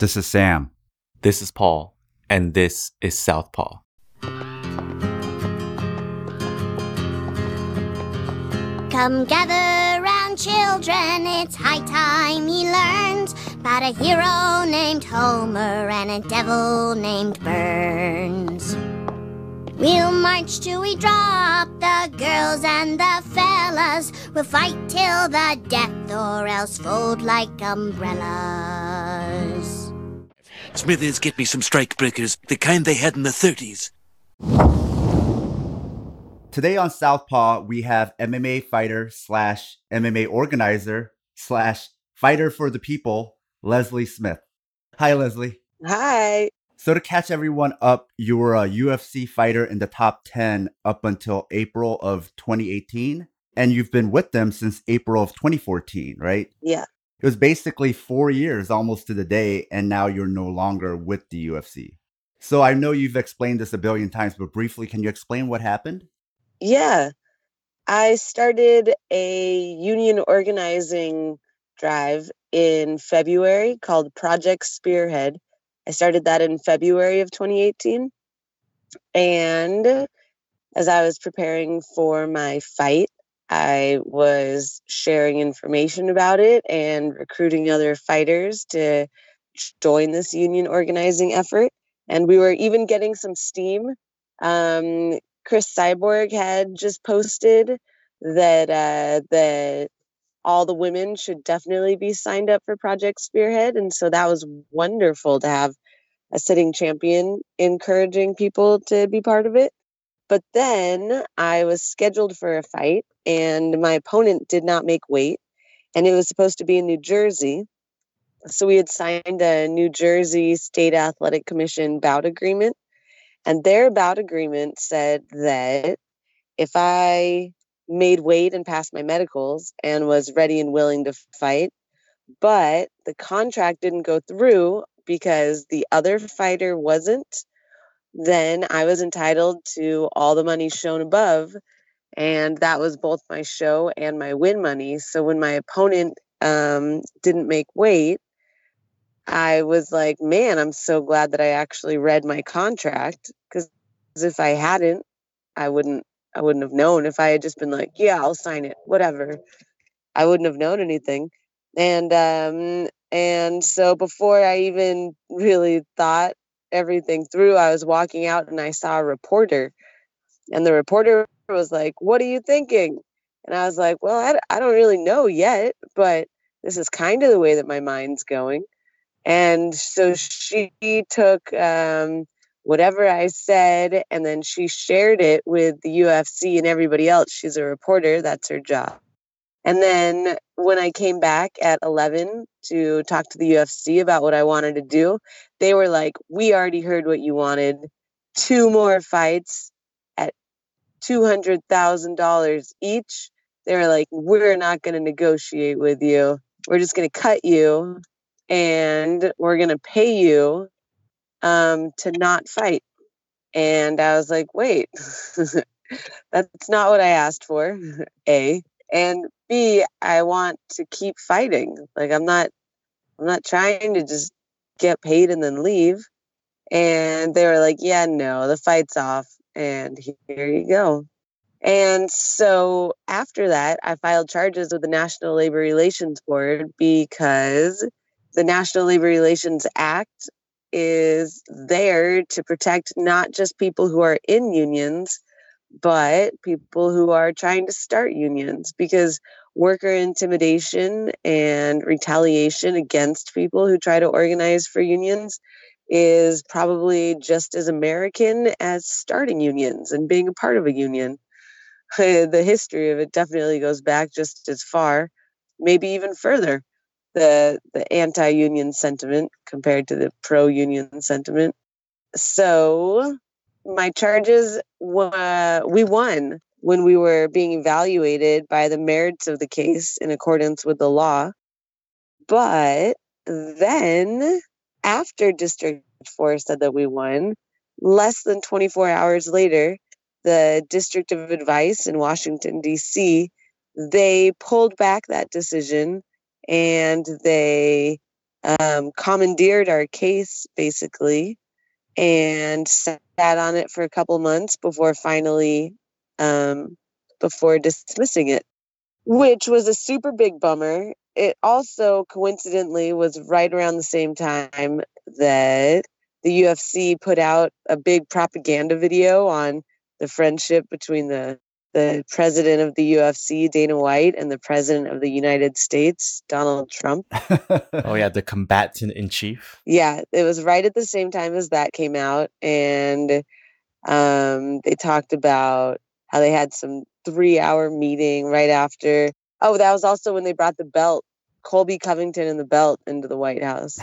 This is Sam. This is Paul. And this is Southpaw. Come gather round, children, it's high time you learned about a hero named Homer and a devil named Burns. We'll march till we drop the girls and the fellas. We'll fight till the death or else fold like umbrellas. Smithers, get me some strike breakers, the kind they had in the 30s. Today on Southpaw, we have MMA fighter slash MMA organizer slash fighter for the people, Leslie Smith. Hi, Leslie. Hi. So, to catch everyone up, you were a UFC fighter in the top 10 up until April of 2018, and you've been with them since April of 2014, right? Yeah. It was basically four years almost to the day, and now you're no longer with the UFC. So, I know you've explained this a billion times, but briefly, can you explain what happened? Yeah. I started a union organizing drive in February called Project Spearhead I started that in February of 2018. And as I was preparing for my fight, I was sharing information about it and recruiting other fighters to join this union organizing effort. And we were even getting some steam. Um, Cris Cyborg had just posted that uh, that all the women should definitely be signed up for Project Spearhead. And so that was wonderful to have a sitting champion encouraging people to be part of it. But then I was scheduled for a fight, and my opponent did not make weight, and it was supposed to be in New Jersey. So we had signed a New Jersey State Athletic Commission bout agreement, and their bout agreement said that if I made weight and passed my medicals and was ready and willing to fight. But the contract didn't go through because the other fighter wasn't. Then I was entitled to all the money shown above. And that was both my show and my win money. So when my opponent um, didn't make weight, I was like, man, I'm so glad that I actually read my contract because if I hadn't, I wouldn't I wouldn't have known if I had just been like, yeah, I'll sign it, whatever. I wouldn't have known anything. And um and so before I even really thought everything through, I was walking out and I saw a reporter. And the reporter was like, "What are you thinking?" And I was like, "Well, I, I don't really know yet, but this is kind of the way that my mind's going." And so she took um, whatever I said, and then she shared it with the UFC and everybody else. She's a reporter, that's her job. And then when I came back at 11 to talk to the UFC about what I wanted to do, they were like, We already heard what you wanted. Two more fights $200,000 each. They were like, We're not going to negotiate with you. We're just going to cut you and we're going to pay you um, to not fight. And I was like, wait, that's not what I asked for. A. And B, I want to keep fighting. Like I'm not I'm not trying to just get paid and then leave. And they were like, yeah, no, the fight's off. And here you go. And so after that, I filed charges with the National Labor Relations Board because the National Labor Relations Act is there to protect not just people who are in unions, but people who are trying to start unions because worker intimidation and retaliation against people who try to organize for unions is probably just as American as starting unions and being a part of a union. the history of it definitely goes back just as far, maybe even further the the anti-union sentiment compared to the pro-union sentiment. So my charges uh, we won when we were being evaluated by the merits of the case in accordance with the law. But then after District 4 said that we won, less than 24 hours later, the District of Advice in Washington, D.C., they pulled back that decision and they um, commandeered our case basically and sat on it for a couple months before finally um, before dismissing it which was a super big bummer it also coincidentally was right around the same time that the ufc put out a big propaganda video on the friendship between the the president of the UFC, Dana White, and the president of the United States, Donald Trump. oh yeah, the combatant in chief. Yeah, it was right at the same time as that came out, and um, they talked about how they had some three-hour meeting right after. Oh, that was also when they brought the belt, Colby Covington and the belt into the White House.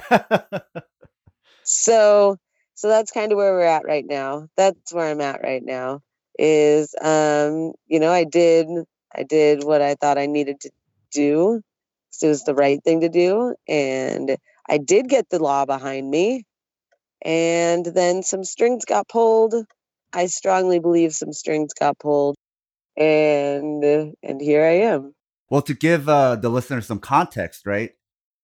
so, so that's kind of where we're at right now. That's where I'm at right now is um, you know, I did I did what I thought I needed to do. It was the right thing to do. And I did get the law behind me. And then some strings got pulled. I strongly believe some strings got pulled. And and here I am. Well, to give uh, the listener some context, right?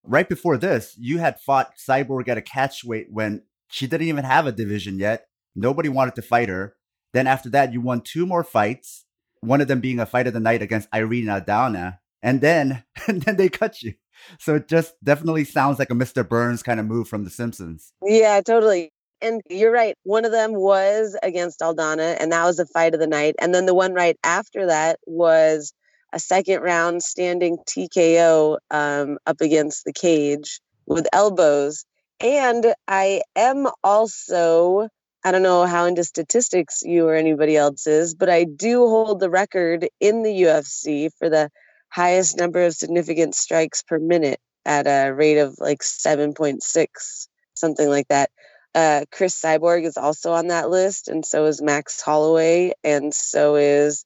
Right before this, you had fought Cyborg at a catch weight when she didn't even have a division yet. Nobody wanted to fight her. Then after that, you won two more fights, one of them being a fight of the night against Irene Aldana. And then, and then they cut you. So it just definitely sounds like a Mr. Burns kind of move from The Simpsons. Yeah, totally. And you're right. One of them was against Aldana, and that was a fight of the night. And then the one right after that was a second round standing TKO um, up against the cage with elbows. And I am also I don't know how into statistics you or anybody else is, but I do hold the record in the UFC for the highest number of significant strikes per minute at a rate of like 7.6, something like that. Uh, Cris Cyborg is also on that list, and so is Max Holloway, and so is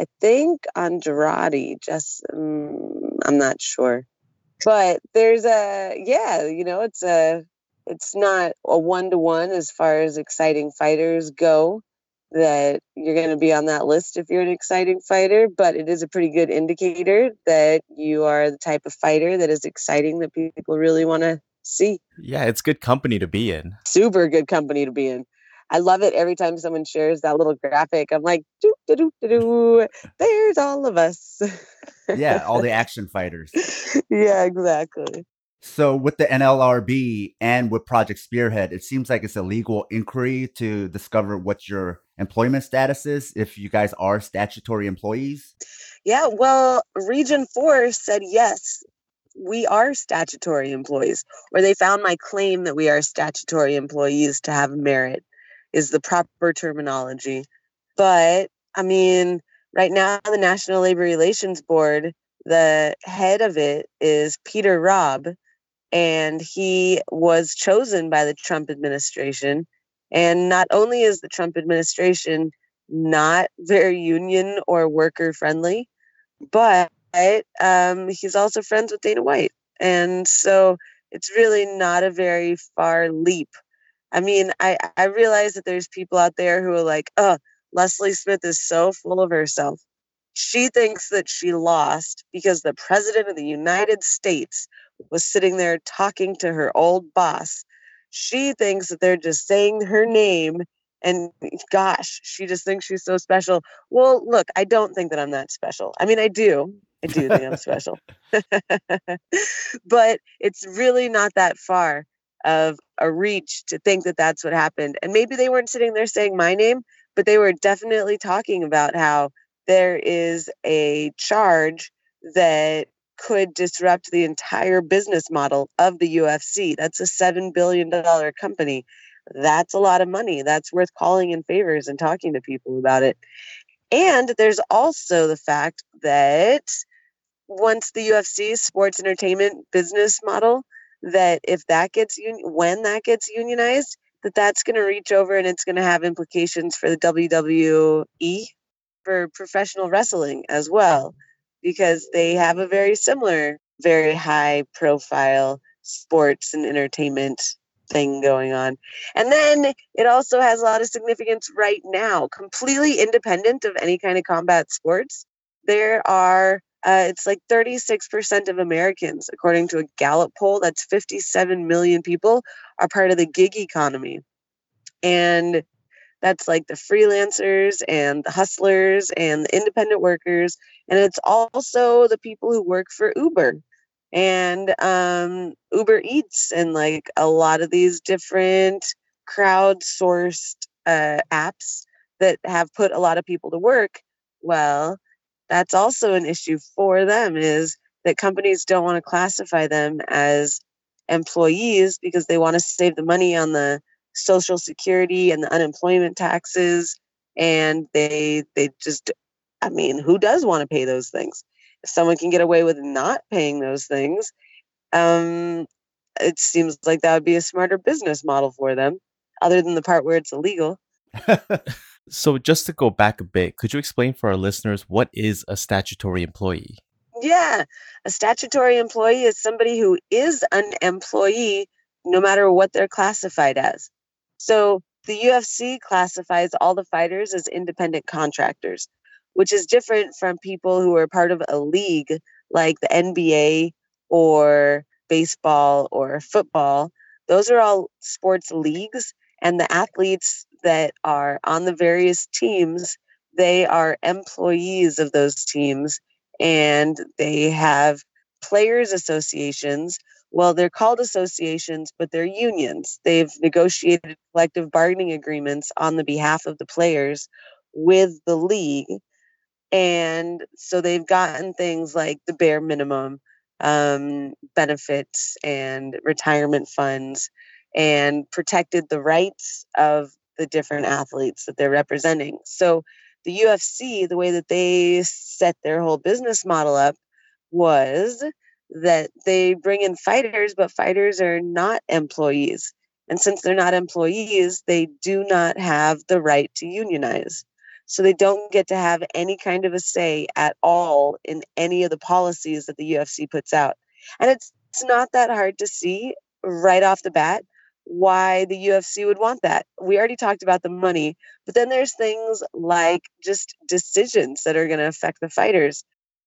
I think Andrade. Just um, I'm not sure, but there's a yeah, you know, it's a it's not a one to one as far as exciting fighters go that you're going to be on that list if you're an exciting fighter, but it is a pretty good indicator that you are the type of fighter that is exciting that people really want to see. Yeah, it's good company to be in. Super good company to be in. I love it every time someone shares that little graphic. I'm like, there's all of us. yeah, all the action fighters. yeah, exactly. So with the NLRB and with Project Spearhead, it seems like it's a legal inquiry to discover what your employment status is if you guys are statutory employees. Yeah, well, Region 4 said yes, we are statutory employees, or they found my claim that we are statutory employees to have merit is the proper terminology. But I mean, right now the National Labor Relations Board, the head of it is Peter Robb, and he was chosen by the Trump administration. And not only is the Trump administration not very union or worker friendly, but um, he's also friends with Dana White. And so it's really not a very far leap. I mean, I, I realize that there's people out there who are like, oh, Leslie Smith is so full of herself. She thinks that she lost because the president of the United States was sitting there talking to her old boss. She thinks that they're just saying her name and gosh, she just thinks she's so special. Well, look, I don't think that I'm that special. I mean, I do. I do think I'm special. but it's really not that far of a reach to think that that's what happened. And maybe they weren't sitting there saying my name, but they were definitely talking about how there is a charge that could disrupt the entire business model of the UFC. That's a $7 billion company. That's a lot of money. That's worth calling in favors and talking to people about it. And there's also the fact that once the UFC sports entertainment business model, that if that gets un- when that gets unionized, that that's going to reach over and it's going to have implications for the WWE for professional wrestling as well because they have a very similar, very high profile sports and entertainment thing going on. And then it also has a lot of significance right now, completely independent of any kind of combat sports. There are Uh, it's like 36% of Americans, according to a Gallup poll, that's 57 million people, are part of the gig economy. And that's like the freelancers and the hustlers and the independent workers. And it's also the people who work for Uber and um, Uber Eats and like a lot of these different crowdsourced uh, apps that have put a lot of people to work. Well, that's also an issue for them is that companies don't want to classify them as employees because they want to save the money on the social security and the unemployment taxes and they they just i mean who does want to pay those things? If someone can get away with not paying those things um it seems like that would be a smarter business model for them other than the part where it's illegal So, just to go back a bit, could you explain for our listeners what is a statutory employee? Yeah, a statutory employee is somebody who is an employee no matter what they're classified as. So the UFC classifies all the fighters as independent contractors, which is different from people who are part of a league like the NBA or baseball or football. Those are all sports leagues, and the athletes that are on the various teams, they are employees of those teams and they have players associations. Well, they're called associations, but they're unions. They've negotiated collective bargaining agreements on the behalf of the players with the league. And so they've gotten things like the bare minimum um, benefits and retirement funds and protected the rights of the different athletes that they're representing. So the UFC, the way that they set their whole business model up was that they bring in fighters, but fighters are not employees. And since they're not employees, they do not have the right to unionize. So they don't get to have any kind of a say at all in any of the policies that the UFC puts out. And it's, it's not that hard to see right off the bat why the UFC would want that. We already talked about the money, but then there's things like just decisions that are going to affect the fighters.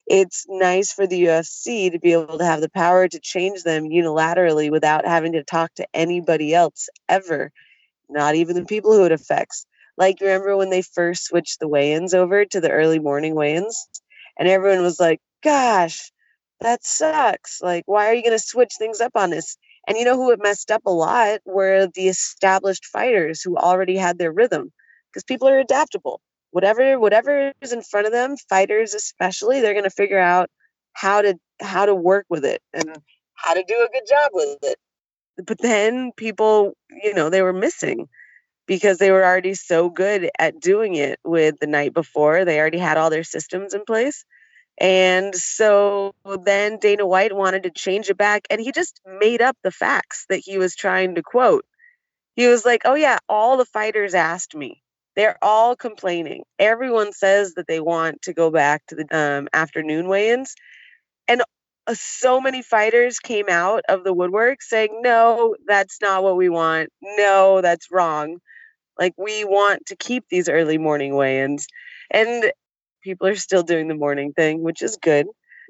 It's nice for the UFC to be able to have the power to change them unilaterally without having to talk to anybody else ever, not even the people who it affects. Like, remember when they first switched the weigh ins over to the early morning weigh ins? And everyone was like, gosh, that sucks. Like, why are you going to switch things up on us? And you know who it messed up a lot were the established fighters who already had their rhythm because people are adaptable. Whatever whatever is in front of them, fighters especially, they're going to figure out how to how to work with it and how to do a good job with it. But then people, you know, they were missing because they were already so good at doing it with the night before. They already had all their systems in place. And so then Dana White wanted to change it back, and he just made up the facts that he was trying to quote. He was like, Oh, yeah, all the fighters asked me. They're all complaining. Everyone says that they want to go back to the um, afternoon weigh ins. And uh, so many fighters came out of the woodwork saying, No, that's not what we want. No, that's wrong. Like, we want to keep these early morning weigh ins. And people are still doing the morning thing, which is good.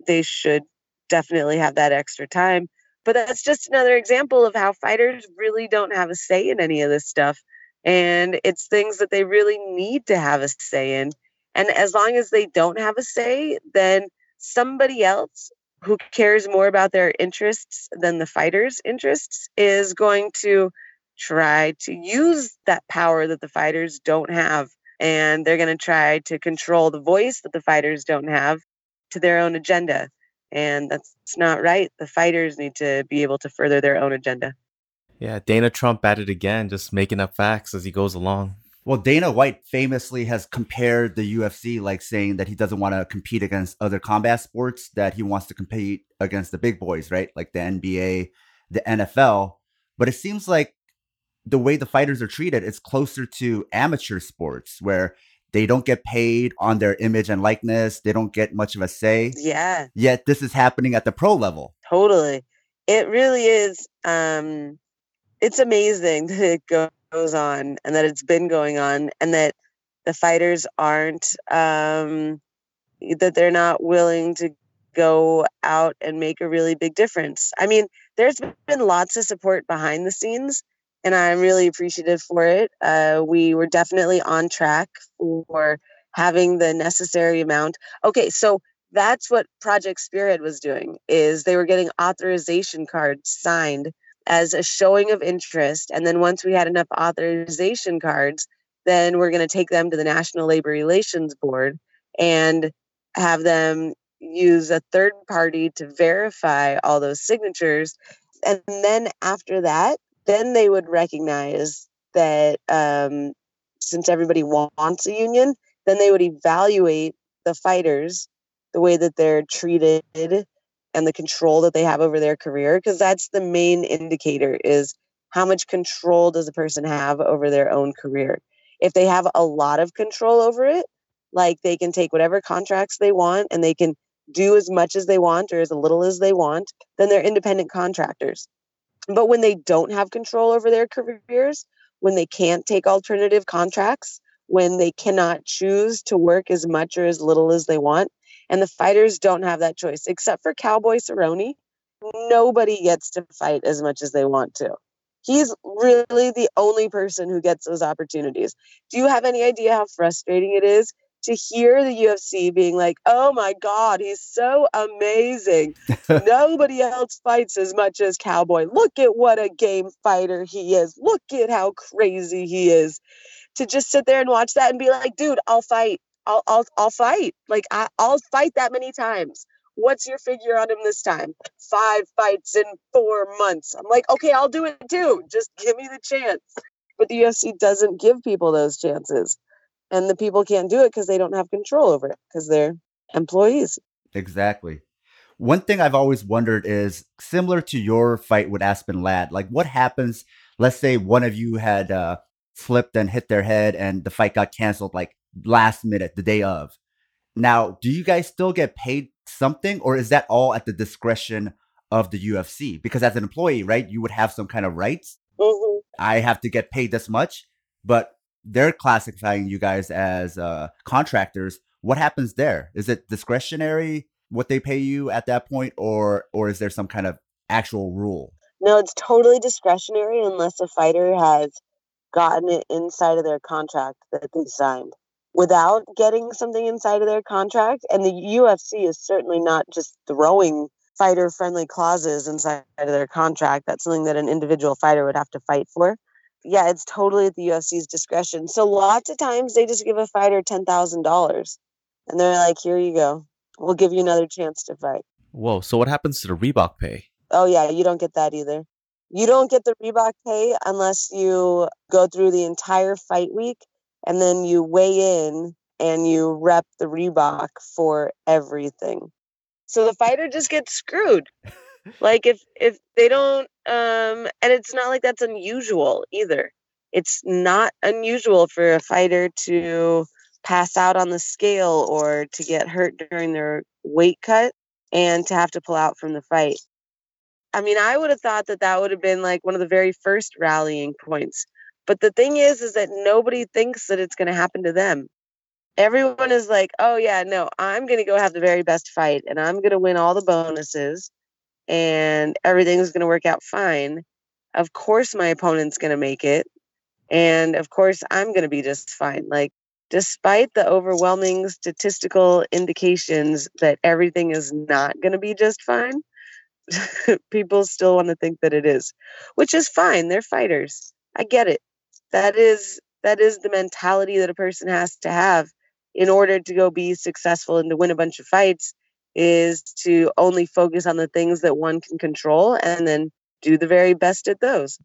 They should definitely have that extra time. But that's just another example of how fighters really don't have a say in any of this stuff. And it's things that they really need to have a say in. And as long as they don't have a say, then somebody else who cares more about their interests than the fighters' interests is going to try to use that power that the fighters don't have and they're going to try to control the voice that the fighters don't have to their own agenda. And that's not right. The fighters need to be able to further their own agenda. Yeah, Dana Trump at it again, just making up facts as he goes along. Well, Dana White famously has compared the UFC, like saying that he doesn't want to compete against other combat sports, that he wants to compete against the big boys, right? Like the NBA, the NFL. But it seems like the way the fighters are treated is closer to amateur sports where they don't get paid on their image and likeness. They don't get much of a say. Yeah. Yet this is happening at the pro level. Totally. It really is. Um, it's amazing that it goes on and that it's been going on and that the fighters aren't, um, that they're not willing to go out and make a really big difference. I mean, there's been lots of support behind the scenes, and I'm really appreciative for it. Uh, we were definitely on track for having the necessary amount. Okay, so that's what Project Spearhead was doing is they were getting authorization cards signed as a showing of interest and then once we had enough authorization cards then we're going to take them to the National Labor Relations Board and have them use a third party to verify all those signatures. And then after that, then they would recognize that um, since everybody wants a union, then they would evaluate the fighters, the way that they're treated, and the control that they have over their career, because that's the main indicator is how much control does a person have over their own career. If they have a lot of control over it, like they can take whatever contracts they want and they can do as much as they want or as little as they want, then they're independent contractors. But when they don't have control over their careers, when they can't take alternative contracts, when they cannot choose to work as much or as little as they want, and the fighters don't have that choice, except for Cowboy Cerrone, nobody gets to fight as much as they want to. He's really the only person who gets those opportunities. Do you have any idea how frustrating it is to hear the UFC being like, oh my God, he's so amazing. Nobody else fights as much as Cowboy. Look at what a game fighter he is. Look at how crazy he is. To just sit there and watch that and be like, dude, I'll fight. I'll I'll I'll fight. Like I, I'll fight that many times. What's your figure on him this time? Five fights in four months. I'm like, okay, I'll do it too. Just give me the chance. But the UFC doesn't give people those chances and the people can't do it because they don't have control over it because they're employees. Exactly. One thing I've always wondered is similar to your fight with Aspen Ladd. Like, what happens? Let's say one of you had uh, flipped and hit their head, and the fight got canceled like last minute, the day of. Now, do you guys still get paid something, or is that all at the discretion of the UFC? Because as an employee, right, you would have some kind of rights. Mm-hmm. I have to get paid this much, but they're classifying you guys as uh, contractors. What happens there? Is it discretionary what they pay you at that point, or or is there some kind of actual rule? No, it's totally discretionary unless a fighter has gotten it inside of their contract that they signed. Without getting something inside of their contract, and the UFC is certainly not just throwing fighter friendly clauses inside of their contract. That's something that an individual fighter would have to fight for yeah, it's totally at the UFC's discretion. So lots of times they just give a fighter ten thousand dollars, and they're like, "Here you go. We'll give you another chance to fight." Whoa! So what happens to the Reebok pay? Oh yeah, you don't get that either. You don't get the Reebok pay unless you go through the entire fight week and then you weigh in and you rep the Reebok for everything. So the fighter just gets screwed like if if they don't um and it's not like that's unusual either. It's not unusual for a fighter to pass out on the scale or to get hurt during their weight cut and to have to pull out from the fight. I mean i would have thought that that would have been like one of the very first rallying points but the thing is is that nobody thinks that it's going to happen to them. Everyone is like oh yeah no i'm going to go have the very best fight and i'm going to win all the bonuses and everything's going to work out fine. Of course, my opponent's going to make it. And of course, I'm going to be just fine. Like, despite the overwhelming statistical indications that everything is not going to be just fine, people still want to think that it is, which is fine. They're fighters. I get it. That is that is the mentality that a person has to have in order to go be successful and to win a bunch of fights is to only focus on the things that one can control and then do the very best at those.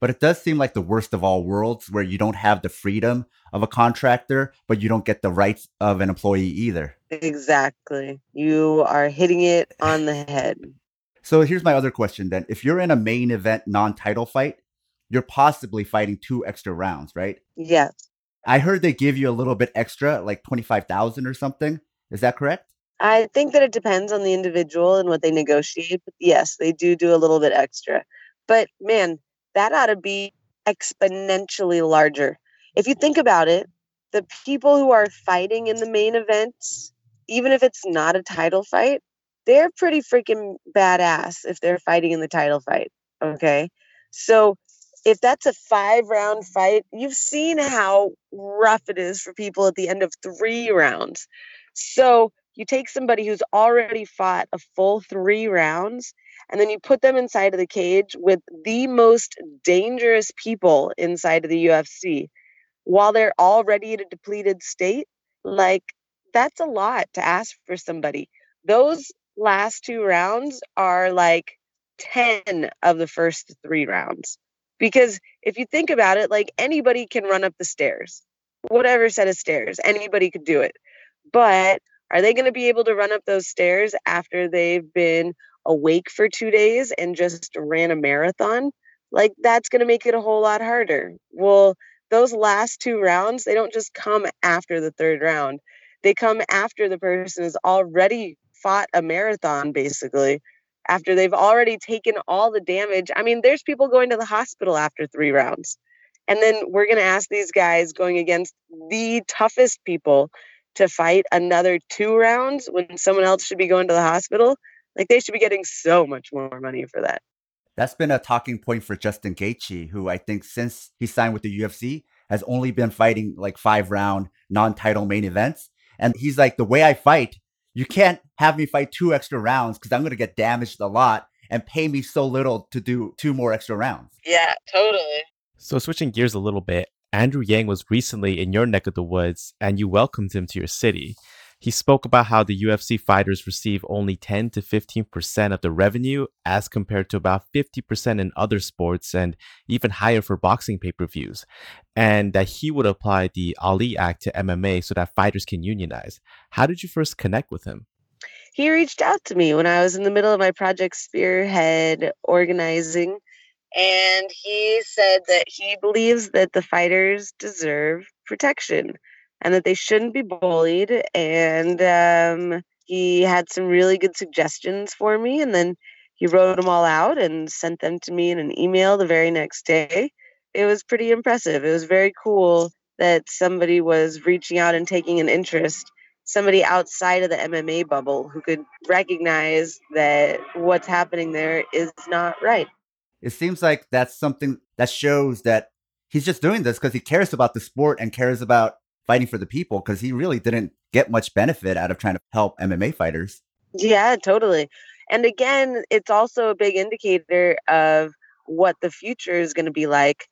But it does seem like the worst of all worlds where you don't have the freedom of a contractor, but you don't get the rights of an employee either. Exactly. You are hitting it on the head. So here's my other question then. If you're in a main event non title fight, you're possibly fighting two extra rounds, right? Yes. I heard they give you a little bit extra, like 25,000 or something. Is that correct? I think that it depends on the individual and what they negotiate. But yes, they do do a little bit extra. But man, that ought to be exponentially larger. If you think about it, the people who are fighting in the main events, even if it's not a title fight, they're pretty freaking badass if they're fighting in the title fight. Okay. So if that's a five round fight, you've seen how rough it is for people at the end of three rounds. So you take somebody who's already fought a full three rounds and then you put them inside of the cage with the most dangerous people inside of the UFC while they're already in a depleted state. Like, that's a lot to ask for somebody. Those last two rounds are like 10 of the first three rounds. Because if you think about it, like anybody can run up the stairs, whatever set of stairs, anybody could do it. But are they going to be able to run up those stairs after they've been awake for two days and just ran a marathon? Like that's going to make it a whole lot harder. Well, those last two rounds, they don't just come after the third round. They come after the person has already fought a marathon, basically, after they've already taken all the damage. I mean, there's people going to the hospital after three rounds. And then we're going to ask these guys going against the toughest people to fight another two rounds when someone else should be going to the hospital. Like they should be getting so much more money for that. That's been a talking point for Justin Gaethje, who I think since he signed with the UFC has only been fighting like five round non-title main events. And he's like, the way I fight, you can't have me fight two extra rounds because I'm going to get damaged a lot and pay me so little to do two more extra rounds. Yeah, totally. So, switching gears a little bit, Andrew Yang was recently in your neck of the woods and you welcomed him to your city. He spoke about how the UFC fighters receive only 10 to 15% of the revenue as compared to about 50% in other sports and even higher for boxing pay per views, and that he would apply the Ali Act to MMA so that fighters can unionize. How did you first connect with him? He reached out to me when I was in the middle of my Project Spearhead organizing, and he said that he believes that the fighters deserve protection and that they shouldn't be bullied. And um, he had some really good suggestions for me. And then he wrote them all out and sent them to me in an email the very next day. It was pretty impressive. It was very cool that somebody was reaching out and taking an interest, somebody outside of the MMA bubble who could recognize that what's happening there is not right. It seems like that's something that shows that he's just doing this because he cares about the sport and cares about fighting for the people because he really didn't get much benefit out of trying to help MMA fighters. Yeah, totally. And again, it's also a big indicator of what the future is going to be like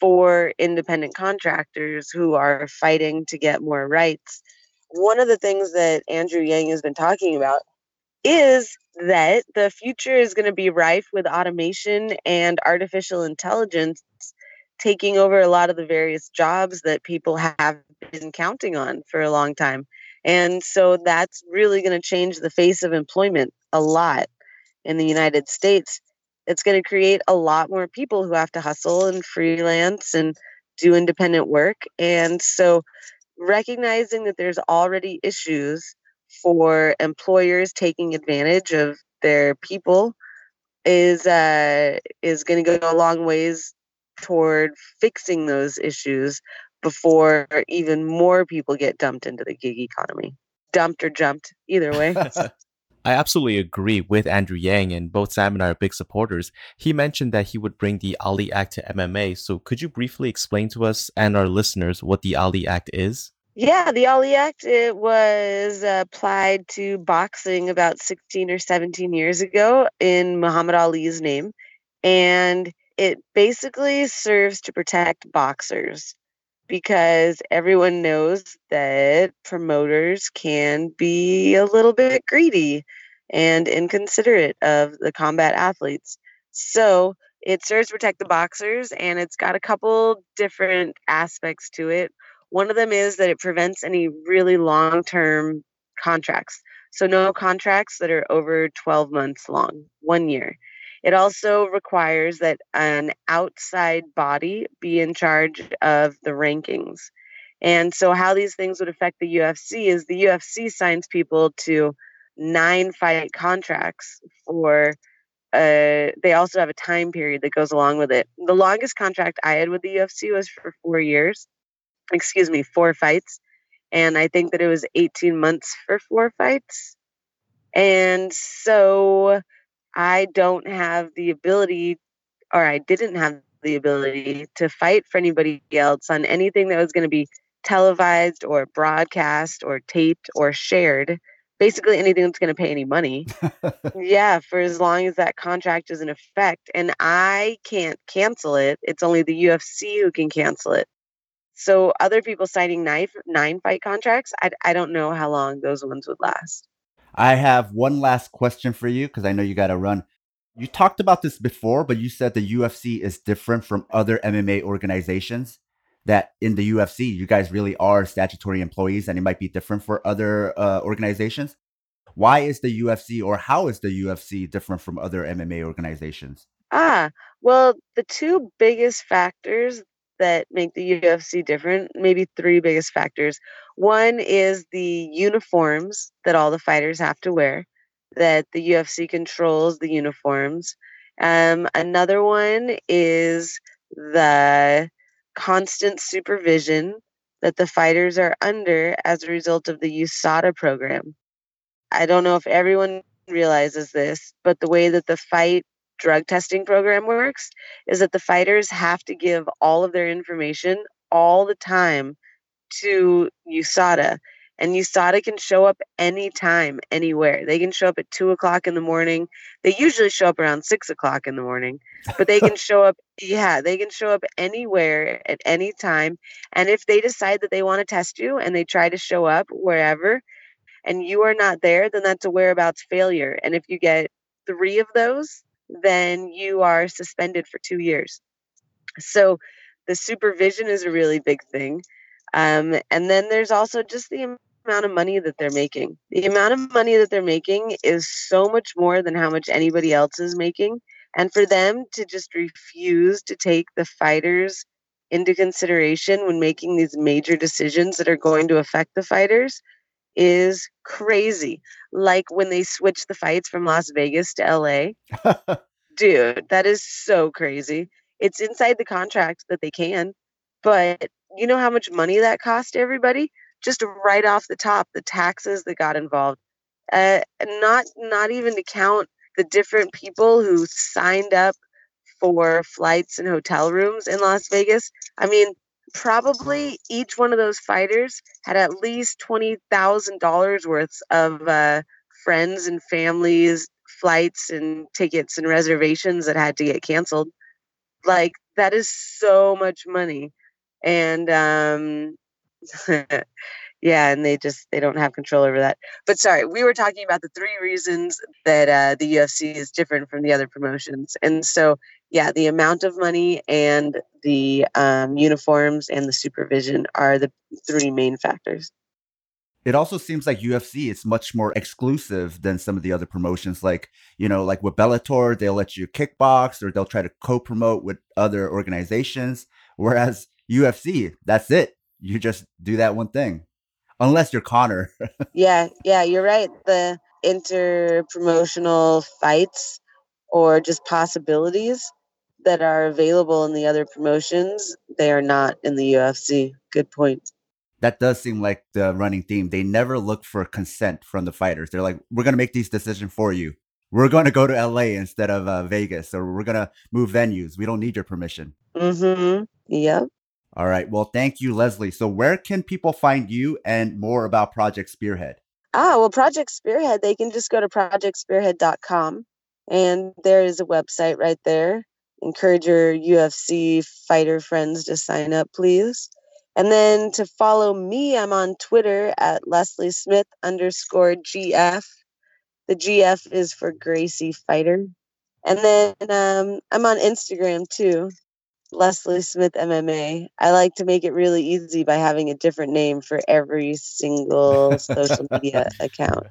for independent contractors who are fighting to get more rights. One of the things that Andrew Yang has been talking about is that the future is going to be rife with automation and artificial intelligence taking over a lot of the various jobs that people have been counting on for a long time. And so that's really going to change the face of employment a lot in the United States. It's going to create a lot more people who have to hustle and freelance and do independent work. And so recognizing that there's already issues for employers taking advantage of their people is uh, is going to go a long ways toward fixing those issues before even more people get dumped into the gig economy. Dumped or jumped, either way. I absolutely agree with Andrew Yang, and both Sam and I are big supporters. He mentioned that he would bring the Ali Act to MMA. So, could you briefly explain to us and our listeners what the Ali Act is? Yeah, the Ali Act it was uh, applied to boxing about 16 or 17 years ago in Muhammad Ali's name, and it basically serves to protect boxers because everyone knows that promoters can be a little bit greedy and inconsiderate of the combat athletes. So it serves to protect the boxers, and it's got a couple different aspects to it. One of them is that it prevents any really long term contracts. So, no contracts that are over 12 months long, one year. It also requires that an outside body be in charge of the rankings. And so, how these things would affect the UFC is the UFC signs people to nine fight contracts for. Uh, they also have a time period that goes along with it. The longest contract I had with the UFC was for four years, excuse me, four fights. And I think that it was 18 months for four fights And so I don't have the ability, or I didn't have the ability to fight for anybody else on anything that was going to be televised or broadcast or taped or shared. Basically, anything that's going to pay any money. yeah, for as long as that contract is in effect. And I can't cancel it. It's only the UFC who can cancel it. So, other people signing nine, nine fight contracts, I, I don't know how long those ones would last. I have one last question for you because I know you got to run. You talked about this before, but you said the UFC is different from other MMA organizations. That in the UFC, you guys really are statutory employees and it might be different for other uh, organizations. Why is the UFC or how is the UFC different from other MMA organizations? Ah, well, the two biggest factors that make the UFC different, maybe three biggest factors. One is the uniforms that all the fighters have to wear, that the UFC controls the uniforms. Um, another one is the constant supervision that the fighters are under as a result of the USADA program. I don't know if everyone realizes this, but the way that the fight drug testing program works is that the fighters have to give all of their information all the time to USADA. And USADA can show up anytime, anywhere. They can show up at two o'clock in the morning. They usually show up around six o'clock in the morning, but they can show up, yeah, they can show up anywhere at any time. And if they decide that they want to test you and they try to show up wherever and you are not there, then that's a whereabouts failure. And if you get three of those, then you are suspended for two years. So the supervision is a really big thing. Um, and then there's also just the amount of money that they're making. The amount of money that they're making is so much more than how much anybody else is making. And for them to just refuse to take the fighters into consideration when making these major decisions that are going to affect the fighters is crazy. Like when they switched the fights from Las Vegas to LA. Dude, that is so crazy. It's inside the contract that they can, but you know how much money that cost everybody? Just right off the top, the taxes that got involved. Uh, not not even to count the different people who signed up for flights and hotel rooms in Las Vegas. I mean, probably each one of those fighters had at least $20,000 worth of uh, friends and families, flights and tickets and reservations that had to get canceled. Like, that is so much money. And, um, yeah, and they just they don't have control over that. But sorry, we were talking about the three reasons that uh, the UFC is different from the other promotions, and so yeah, the amount of money and the um, uniforms and the supervision are the three main factors. It also seems like UFC is much more exclusive than some of the other promotions. Like, you know, like with Bellator, they'll let you kickbox or they'll try to co promote with other organizations. Whereas UFC, that's it. You just do that one thing, unless you're Conor. yeah, yeah, you're right. The inter promotional fights or just possibilities that are available in the other promotions, they are not in the UFC. Good point. That does seem like the running theme. They never look for consent from the fighters. They're like, we're going to make these decisions for you. We're going to go to LA instead of uh, Vegas, or we're going to move venues. We don't need your permission. Mm-hmm. Yep. All right. Well, thank you, Leslie. So, where can people find you and more about Project Spearhead? Ah, well, Project Spearhead, they can just go to projectspearhead.com and there is a website right there encourage your UFC fighter friends to sign up, please. And then to follow me, I'm on Twitter at Leslie Smith underscore GF. The GF is for Gracie Fighter. And then um, I'm on Instagram too, Leslie Smith MMA. I like to make it really easy by having a different name for every single social media account.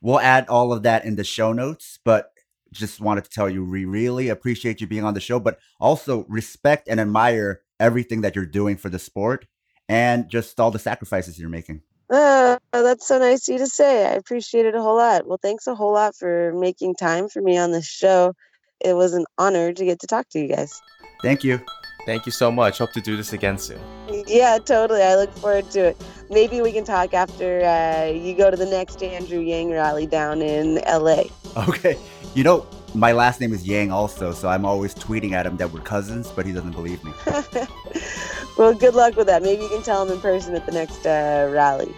We'll add all of that in the show notes, but just wanted to tell you we really appreciate you being on the show, but also respect and admire everything that you're doing for the sport and just all the sacrifices you're making. Oh, that's so nice of you to say. I appreciate it a whole lot. Well, thanks a whole lot for making time for me on this show. It was an honor to get to talk to you guys. Thank you. Thank you so much. Hope to do this again soon. Yeah, totally. I look forward to it. Maybe we can talk after uh, you go to the next Andrew Yang rally down in LA. Okay. You know, my last name is Yang also, so I'm always tweeting at him that we're cousins, but he doesn't believe me. well, good luck with that. Maybe you can tell him in person at the next uh, rally.